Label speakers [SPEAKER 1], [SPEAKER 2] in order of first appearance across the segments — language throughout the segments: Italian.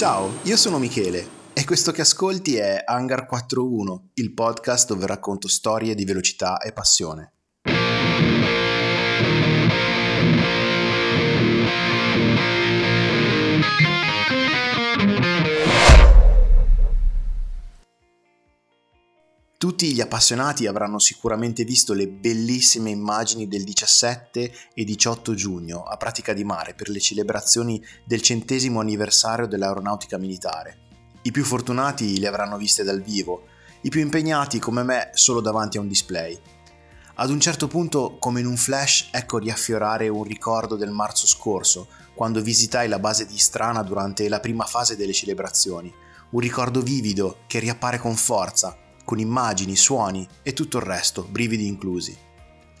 [SPEAKER 1] Ciao, io sono Michele e questo che ascolti è Hangar 41, il podcast dove racconto storie di velocità e passione. Tutti gli appassionati avranno sicuramente visto le bellissime immagini del 17 e 18 giugno a Pratica di Mare per le celebrazioni del centesimo anniversario dell'aeronautica militare. I più fortunati le avranno viste dal vivo, i più impegnati come me solo davanti a un display. Ad un certo punto, come in un flash, ecco riaffiorare un ricordo del marzo scorso, quando visitai la base di Strana durante la prima fase delle celebrazioni. Un ricordo vivido che riappare con forza, con immagini, suoni e tutto il resto, brividi inclusi.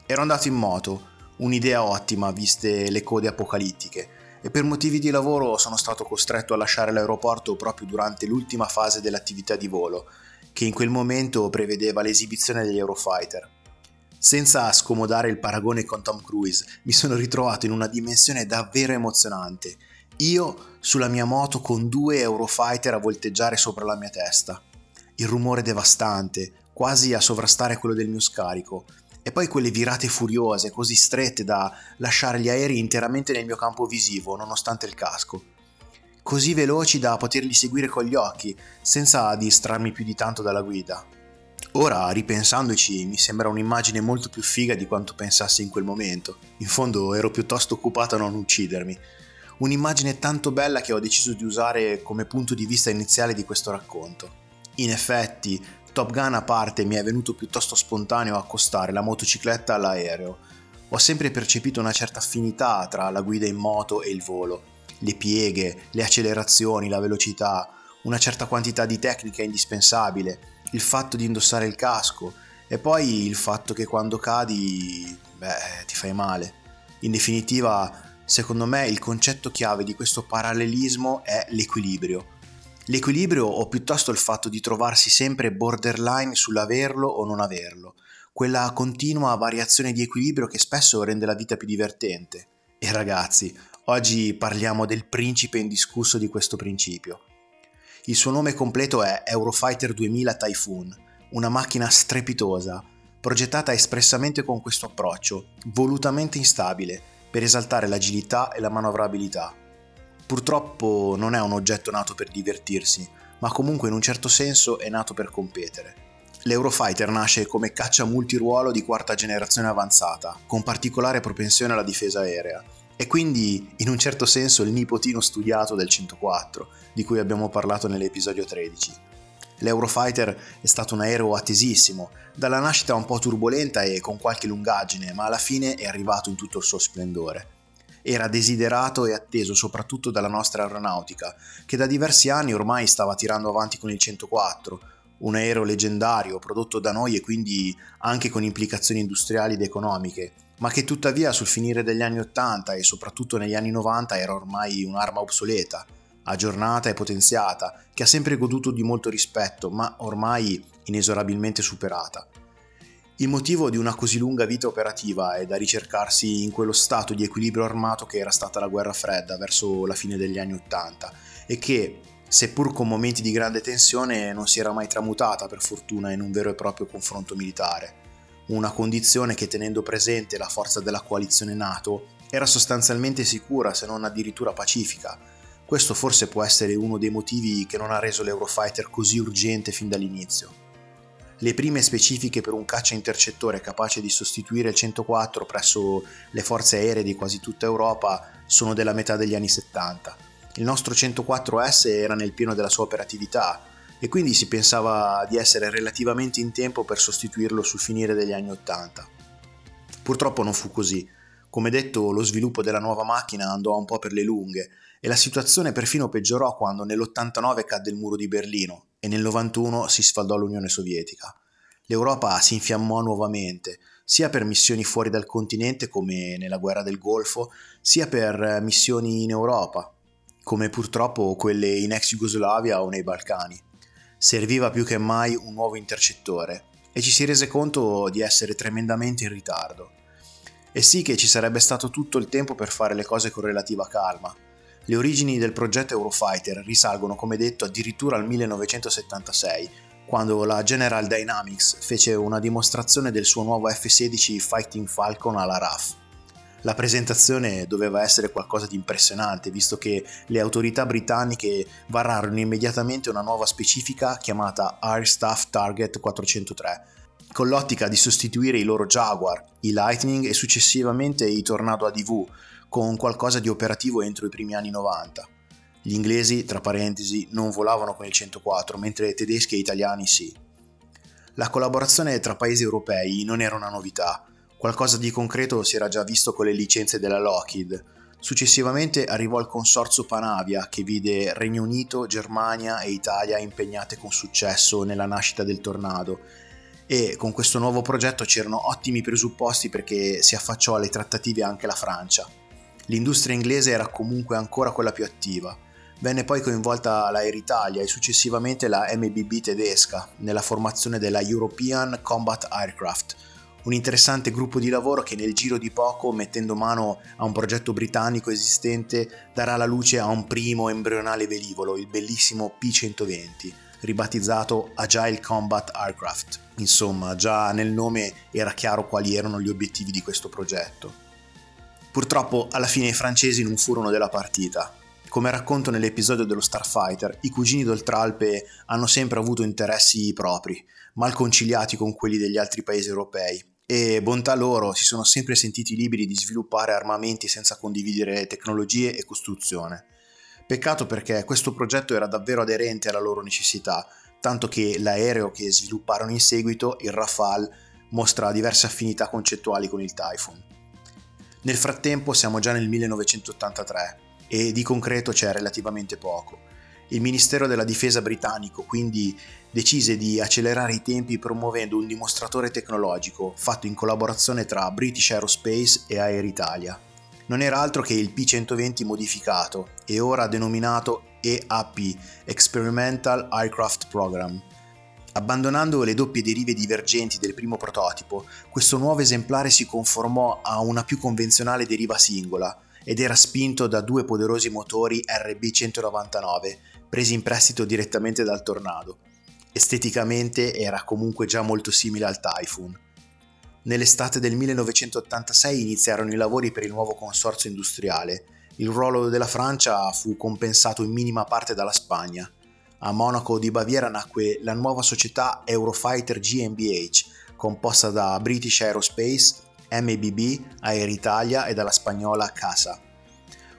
[SPEAKER 1] Ero andato in moto, un'idea ottima viste le code apocalittiche, e per motivi di lavoro sono stato costretto a lasciare l'aeroporto proprio durante l'ultima fase dell'attività di volo, che in quel momento prevedeva l'esibizione degli Eurofighter. Senza scomodare il paragone con Tom Cruise, mi sono ritrovato in una dimensione davvero emozionante. Io sulla mia moto con due Eurofighter a volteggiare sopra la mia testa il rumore devastante, quasi a sovrastare quello del mio scarico, e poi quelle virate furiose, così strette da lasciare gli aerei interamente nel mio campo visivo, nonostante il casco. Così veloci da poterli seguire con gli occhi, senza distrarmi più di tanto dalla guida. Ora, ripensandoci, mi sembra un'immagine molto più figa di quanto pensassi in quel momento. In fondo ero piuttosto occupato a non uccidermi. Un'immagine tanto bella che ho deciso di usare come punto di vista iniziale di questo racconto. In effetti, Top Gun a parte mi è venuto piuttosto spontaneo accostare la motocicletta all'aereo. Ho sempre percepito una certa affinità tra la guida in moto e il volo. Le pieghe, le accelerazioni, la velocità, una certa quantità di tecnica indispensabile, il fatto di indossare il casco e poi il fatto che quando cadi, beh, ti fai male. In definitiva, secondo me il concetto chiave di questo parallelismo è l'equilibrio L'equilibrio o piuttosto il fatto di trovarsi sempre borderline sull'averlo o non averlo, quella continua variazione di equilibrio che spesso rende la vita più divertente. E ragazzi, oggi parliamo del principe indiscusso di questo principio. Il suo nome completo è Eurofighter 2000 Typhoon, una macchina strepitosa, progettata espressamente con questo approccio, volutamente instabile, per esaltare l'agilità e la manovrabilità Purtroppo non è un oggetto nato per divertirsi, ma comunque in un certo senso è nato per competere. L'Eurofighter nasce come caccia multiruolo di quarta generazione avanzata, con particolare propensione alla difesa aerea, e quindi in un certo senso il nipotino studiato del 104, di cui abbiamo parlato nell'episodio 13. L'Eurofighter è stato un aereo attesissimo, dalla nascita un po' turbolenta e con qualche lungaggine, ma alla fine è arrivato in tutto il suo splendore era desiderato e atteso soprattutto dalla nostra aeronautica, che da diversi anni ormai stava tirando avanti con il 104, un aereo leggendario prodotto da noi e quindi anche con implicazioni industriali ed economiche, ma che tuttavia sul finire degli anni 80 e soprattutto negli anni 90 era ormai un'arma obsoleta, aggiornata e potenziata, che ha sempre goduto di molto rispetto, ma ormai inesorabilmente superata. Il motivo di una così lunga vita operativa è da ricercarsi in quello stato di equilibrio armato che era stata la guerra fredda verso la fine degli anni Ottanta e che, seppur con momenti di grande tensione, non si era mai tramutata per fortuna in un vero e proprio confronto militare. Una condizione che tenendo presente la forza della coalizione NATO era sostanzialmente sicura se non addirittura pacifica. Questo forse può essere uno dei motivi che non ha reso l'Eurofighter così urgente fin dall'inizio. Le prime specifiche per un caccia intercettore capace di sostituire il 104 presso le forze aeree di quasi tutta Europa sono della metà degli anni 70. Il nostro 104S era nel pieno della sua operatività e quindi si pensava di essere relativamente in tempo per sostituirlo sul finire degli anni 80. Purtroppo non fu così. Come detto, lo sviluppo della nuova macchina andò un po' per le lunghe e la situazione perfino peggiorò quando nell'89 cadde il muro di Berlino e nel 91 si sfaldò l'Unione Sovietica. L'Europa si infiammò nuovamente, sia per missioni fuori dal continente come nella guerra del Golfo, sia per missioni in Europa, come purtroppo quelle in ex Jugoslavia o nei Balcani. Serviva più che mai un nuovo intercettore e ci si rese conto di essere tremendamente in ritardo. E sì che ci sarebbe stato tutto il tempo per fare le cose con relativa calma, Le origini del progetto Eurofighter risalgono, come detto, addirittura al 1976, quando la General Dynamics fece una dimostrazione del suo nuovo F-16 Fighting Falcon alla RAF. La presentazione doveva essere qualcosa di impressionante, visto che le autorità britanniche vararono immediatamente una nuova specifica chiamata Air Staff Target 403, con l'ottica di sostituire i loro Jaguar, i Lightning e successivamente i Tornado ADV, con qualcosa di operativo entro i primi anni 90. Gli inglesi, tra parentesi, non volavano con il 104, mentre tedeschi e italiani sì. La collaborazione tra paesi europei non era una novità, qualcosa di concreto si era già visto con le licenze della Lockheed. Successivamente arrivò il consorzio Panavia che vide Regno Unito, Germania e Italia impegnate con successo nella nascita del Tornado e con questo nuovo progetto c'erano ottimi presupposti perché si affacciò alle trattative anche la Francia. L'industria inglese era comunque ancora quella più attiva. Venne poi coinvolta la Air Italia e successivamente la MBB tedesca nella formazione della European Combat Aircraft, un interessante gruppo di lavoro che nel giro di poco, mettendo mano a un progetto britannico esistente, darà la luce a un primo embrionale velivolo, il bellissimo P-120, ribattezzato Agile Combat Aircraft. Insomma, già nel nome era chiaro quali erano gli obiettivi di questo progetto. Purtroppo alla fine i francesi non furono della partita. Come racconto nell'episodio dello Starfighter, i cugini d'Oltralpe hanno sempre avuto interessi propri, mal conciliati con quelli degli altri paesi europei, e bontà loro si sono sempre sentiti liberi di sviluppare armamenti senza condividere tecnologie e costruzione. Peccato perché questo progetto era davvero aderente alla loro necessità, tanto che l'aereo che svilupparono in seguito, il Rafale, mostra diverse affinità concettuali con il Typhoon. Nel frattempo siamo già nel 1983 e di concreto c'è relativamente poco. Il Ministero della Difesa britannico quindi decise di accelerare i tempi promuovendo un dimostratore tecnologico fatto in collaborazione tra British Aerospace e Air Italia. Non era altro che il P-120 modificato e ora denominato EAP, Experimental Aircraft Program, Abbandonando le doppie derive divergenti del primo prototipo, questo nuovo esemplare si conformò a una più convenzionale deriva singola ed era spinto da due poderosi motori RB199 presi in prestito direttamente dal Tornado. Esteticamente era comunque già molto simile al Typhoon. Nell'estate del 1986 iniziarono i lavori per il nuovo consorzio industriale. Il ruolo della Francia fu compensato in minima parte dalla Spagna a Monaco di Baviera nacque la nuova società Eurofighter GmbH, composta da British Aerospace, MBB, Air Italia e dalla spagnola CASA.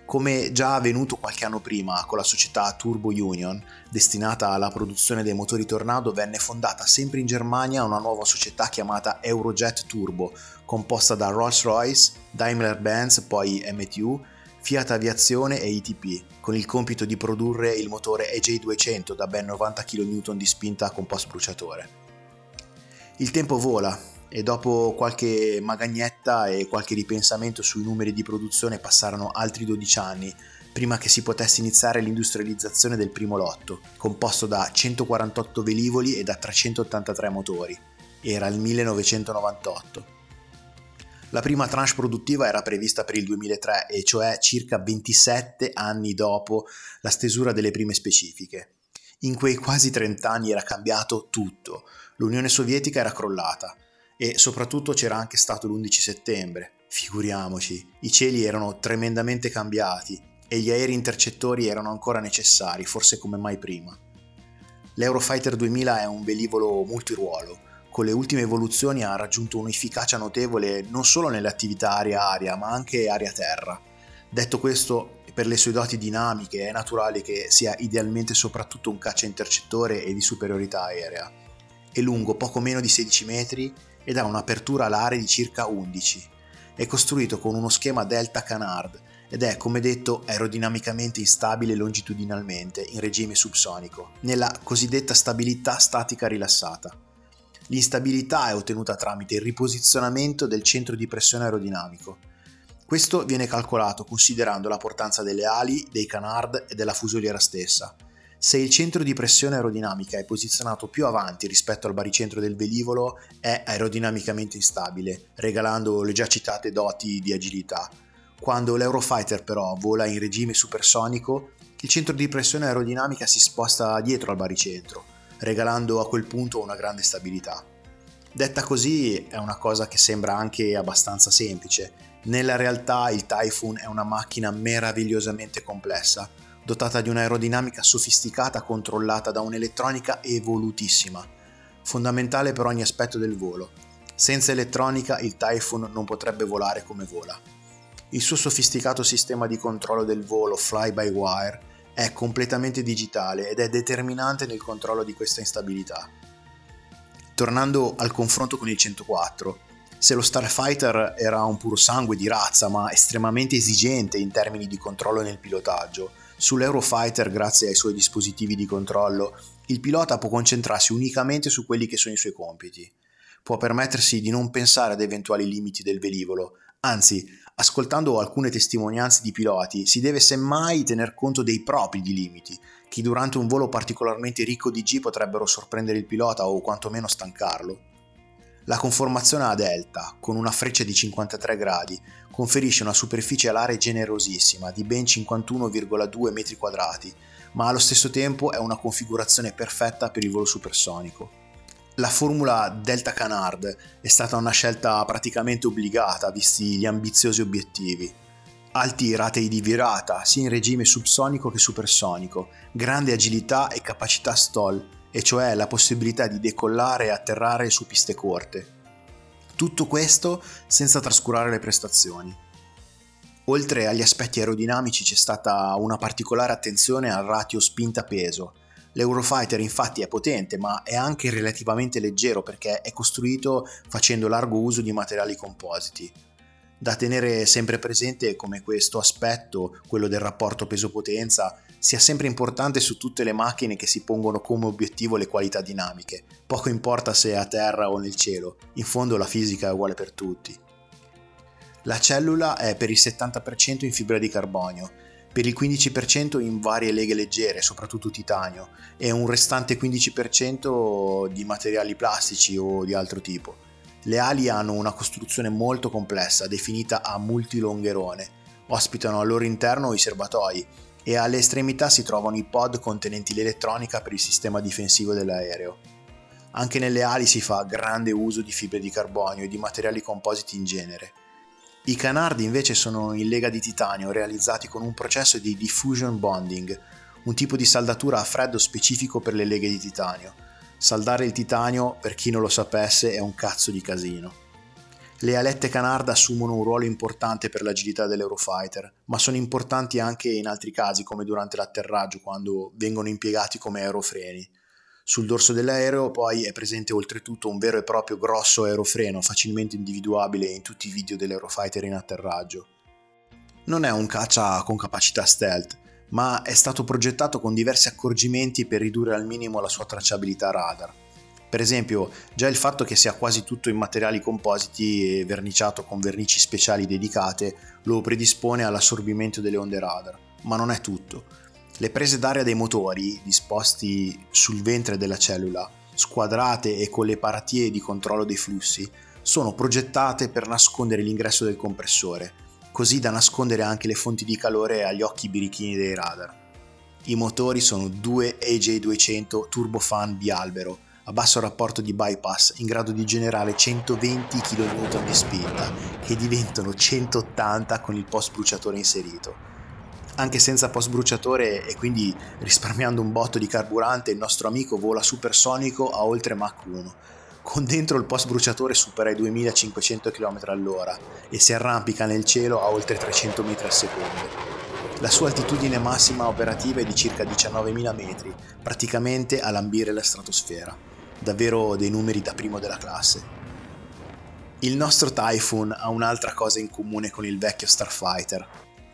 [SPEAKER 1] Come già avvenuto qualche anno prima con la società Turbo Union, destinata alla produzione dei motori Tornado, venne fondata sempre in Germania una nuova società chiamata Eurojet Turbo, composta da Rolls-Royce, Daimler-Benz, poi MTU, Fiat Aviazione e ITP, con il compito di produrre il motore EJ200 da ben 90 kN di spinta con post bruciatore. Il tempo vola e dopo qualche magagnetta e qualche ripensamento sui numeri di produzione passarono altri 12 anni prima che si potesse iniziare l'industrializzazione del primo lotto, composto da 148 velivoli e da 383 motori. Era il 1998. La prima tranche produttiva era prevista per il 2003 e cioè circa 27 anni dopo la stesura delle prime specifiche. In quei quasi 30 anni era cambiato tutto. L'Unione Sovietica era crollata e soprattutto c'era anche stato l'11 settembre. Figuriamoci, i cieli erano tremendamente cambiati e gli aerei intercettori erano ancora necessari, forse come mai prima. L'Eurofighter 2000 è un velivolo multiruolo con le ultime evoluzioni ha raggiunto un'efficacia notevole non solo nelle attività aria-aria ma anche aria-terra. Detto questo, per le sue doti dinamiche è naturale che sia idealmente soprattutto un caccia intercettore e di superiorità aerea. È lungo poco meno di 16 metri ed ha un'apertura alare di circa 11. È costruito con uno schema Delta Canard ed è, come detto, aerodinamicamente instabile longitudinalmente in regime subsonico, nella cosiddetta stabilità statica rilassata. L'instabilità è ottenuta tramite il riposizionamento del centro di pressione aerodinamico. Questo viene calcolato considerando la portanza delle ali, dei canard e della fusoliera stessa. Se il centro di pressione aerodinamica è posizionato più avanti rispetto al baricentro del velivolo, è aerodinamicamente instabile, regalando le già citate doti di agilità. Quando l'Eurofighter però vola in regime supersonico, il centro di pressione aerodinamica si sposta dietro al baricentro, regalando a quel punto una grande stabilità. Detta così è una cosa che sembra anche abbastanza semplice. Nella realtà il Typhoon è una macchina meravigliosamente complessa, dotata di un'aerodinamica sofisticata controllata da un'elettronica evolutissima, fondamentale per ogni aspetto del volo. Senza elettronica il Typhoon non potrebbe volare come vola. Il suo sofisticato sistema di controllo del volo fly-by-wire è completamente digitale ed è determinante nel controllo di questa instabilità. Tornando al confronto con il 104, se lo Starfighter era un puro sangue di razza ma estremamente esigente in termini di controllo nel pilotaggio, sull'Eurofighter, grazie ai suoi dispositivi di controllo, il pilota può concentrarsi unicamente su quelli che sono i suoi compiti. Può permettersi di non pensare ad eventuali limiti del velivolo, anzi ascoltando alcune testimonianze di piloti, si deve semmai tener conto dei propri limiti, che durante un volo particolarmente ricco di G potrebbero sorprendere il pilota o quantomeno stancarlo. La conformazione a delta, con una freccia di 53 gradi, conferisce una superficie alare generosissima di ben 51,2 m2, ma allo stesso tempo è una configurazione perfetta per il volo supersonico. La formula Delta Canard è stata una scelta praticamente obbligata visti gli ambiziosi obiettivi. Alti ratei di virata, sia in regime subsonico che supersonico, grande agilità e capacità stall, e cioè la possibilità di decollare e atterrare su piste corte. Tutto questo senza trascurare le prestazioni. Oltre agli aspetti aerodinamici c'è stata una particolare attenzione al ratio spinta-peso, L'Eurofighter infatti è potente ma è anche relativamente leggero perché è costruito facendo largo uso di materiali compositi. Da tenere sempre presente come questo aspetto, quello del rapporto peso-potenza, sia sempre importante su tutte le macchine che si pongono come obiettivo le qualità dinamiche. Poco importa se a terra o nel cielo, in fondo la fisica è uguale per tutti. La cellula è per il 70% in fibra di carbonio per il 15% in varie leghe leggere, soprattutto titanio, e un restante 15% di materiali plastici o di altro tipo. Le ali hanno una costruzione molto complessa, definita a multilongherone. Ospitano al loro interno i serbatoi e alle estremità si trovano i pod contenenti l'elettronica per il sistema difensivo dell'aereo. Anche nelle ali si fa grande uso di fibre di carbonio e di materiali compositi in genere. I canardi invece sono in lega di titanio realizzati con un processo di diffusion bonding, un tipo di saldatura a freddo specifico per le leghe di titanio. Saldare il titanio, per chi non lo sapesse, è un cazzo di casino. Le alette canard assumono un ruolo importante per l'agilità dell'Eurofighter, ma sono importanti anche in altri casi come durante l'atterraggio quando vengono impiegati come aerofreni. Sul dorso dell'aereo poi è presente oltretutto un vero e proprio grosso aerofreno facilmente individuabile in tutti i video dell'Eurofighter in atterraggio. Non è un caccia con capacità stealth, ma è stato progettato con diversi accorgimenti per ridurre al minimo la sua tracciabilità radar. Per esempio, già il fatto che sia quasi tutto in materiali compositi e verniciato con vernici speciali dedicate lo predispone all'assorbimento delle onde radar, ma non è tutto. Le prese d'aria dei motori, disposti sul ventre della cellula, squadrate e con le paratie di controllo dei flussi, sono progettate per nascondere l'ingresso del compressore, così da nascondere anche le fonti di calore agli occhi birichini dei radar. I motori sono due AJ200 turbofan bialbero a basso rapporto di bypass in grado di generare 120 kN di spinta che diventano 180 con il post bruciatore inserito anche senza post bruciatore e quindi risparmiando un botto di carburante, il nostro amico vola supersonico a oltre Mach 1. Con dentro il post bruciatore supera i 2500 km all'ora e si arrampica nel cielo a oltre 300 metri al secondo. La sua altitudine massima operativa è di circa 19.000 metri, praticamente a lambire la stratosfera. Davvero dei numeri da primo della classe. Il nostro Typhoon ha un'altra cosa in comune con il vecchio Starfighter,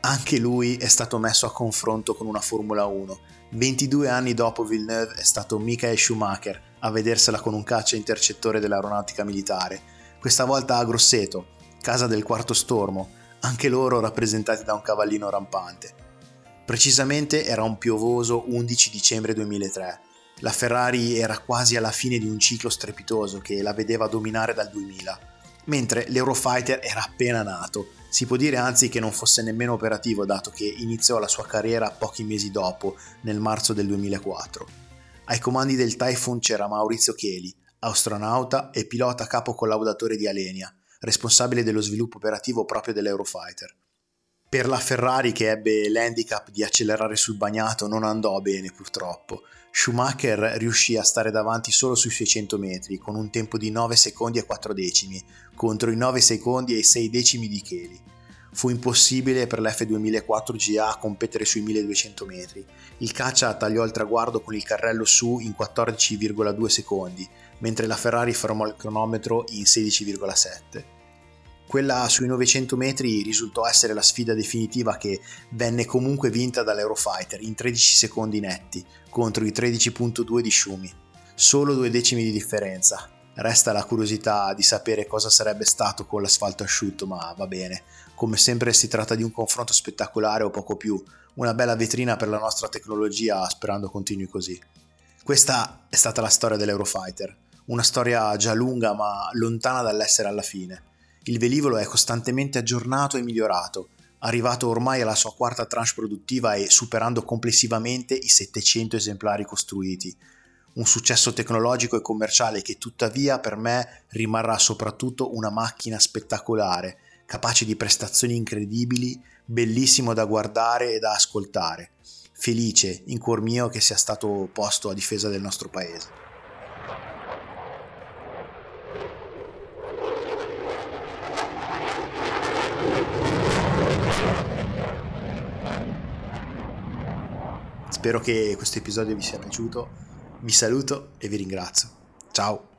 [SPEAKER 1] anche lui è stato messo a confronto con una Formula 1. 22 anni dopo Villeneuve è stato Michael Schumacher a vedersela con un caccia intercettore dell'aeronautica militare, questa volta a Grosseto, casa del quarto stormo, anche loro rappresentati da un cavallino rampante. Precisamente era un piovoso 11 dicembre 2003. La Ferrari era quasi alla fine di un ciclo strepitoso che la vedeva dominare dal 2000, mentre l'Eurofighter era appena nato Si può dire anzi che non fosse nemmeno operativo dato che iniziò la sua carriera pochi mesi dopo, nel marzo del 2004. Ai comandi del Typhoon c'era Maurizio Cheli, astronauta e pilota capo collaudatore di Alenia, responsabile dello sviluppo operativo proprio dell'Eurofighter. Per la Ferrari che ebbe l'handicap di accelerare sul bagnato non andò bene purtroppo. Schumacher riuscì a stare davanti solo sui 600 metri con un tempo di 9 secondi e 4 decimi contro i 9 secondi e i 6 decimi di Cheli. Fu impossibile per l'F2004 GA competere sui 1200 metri. Il caccia tagliò il traguardo con il carrello su in 14,2 secondi, mentre la Ferrari fermò il cronometro in 16,7. Quella sui 900 metri risultò essere la sfida definitiva che venne comunque vinta dall'Eurofighter in 13 secondi netti contro i 13.2 di Schumi. Solo due decimi di differenza. Resta la curiosità di sapere cosa sarebbe stato con l'asfalto asciutto, ma va bene. Come sempre si tratta di un confronto spettacolare o poco più, una bella vetrina per la nostra tecnologia, sperando continui così. Questa è stata la storia dell'Eurofighter, una storia già lunga ma lontana dall'essere alla fine il velivolo è costantemente aggiornato e migliorato, arrivato ormai alla sua quarta tranche produttiva e superando complessivamente i 700 esemplari costruiti. Un successo tecnologico e commerciale che tuttavia per me rimarrà soprattutto una macchina spettacolare, capace di prestazioni incredibili, bellissimo da guardare e da ascoltare. Felice in cuor mio che sia stato posto a difesa del nostro paese. Spero che questo episodio vi sia piaciuto, vi saluto e vi ringrazio. Ciao!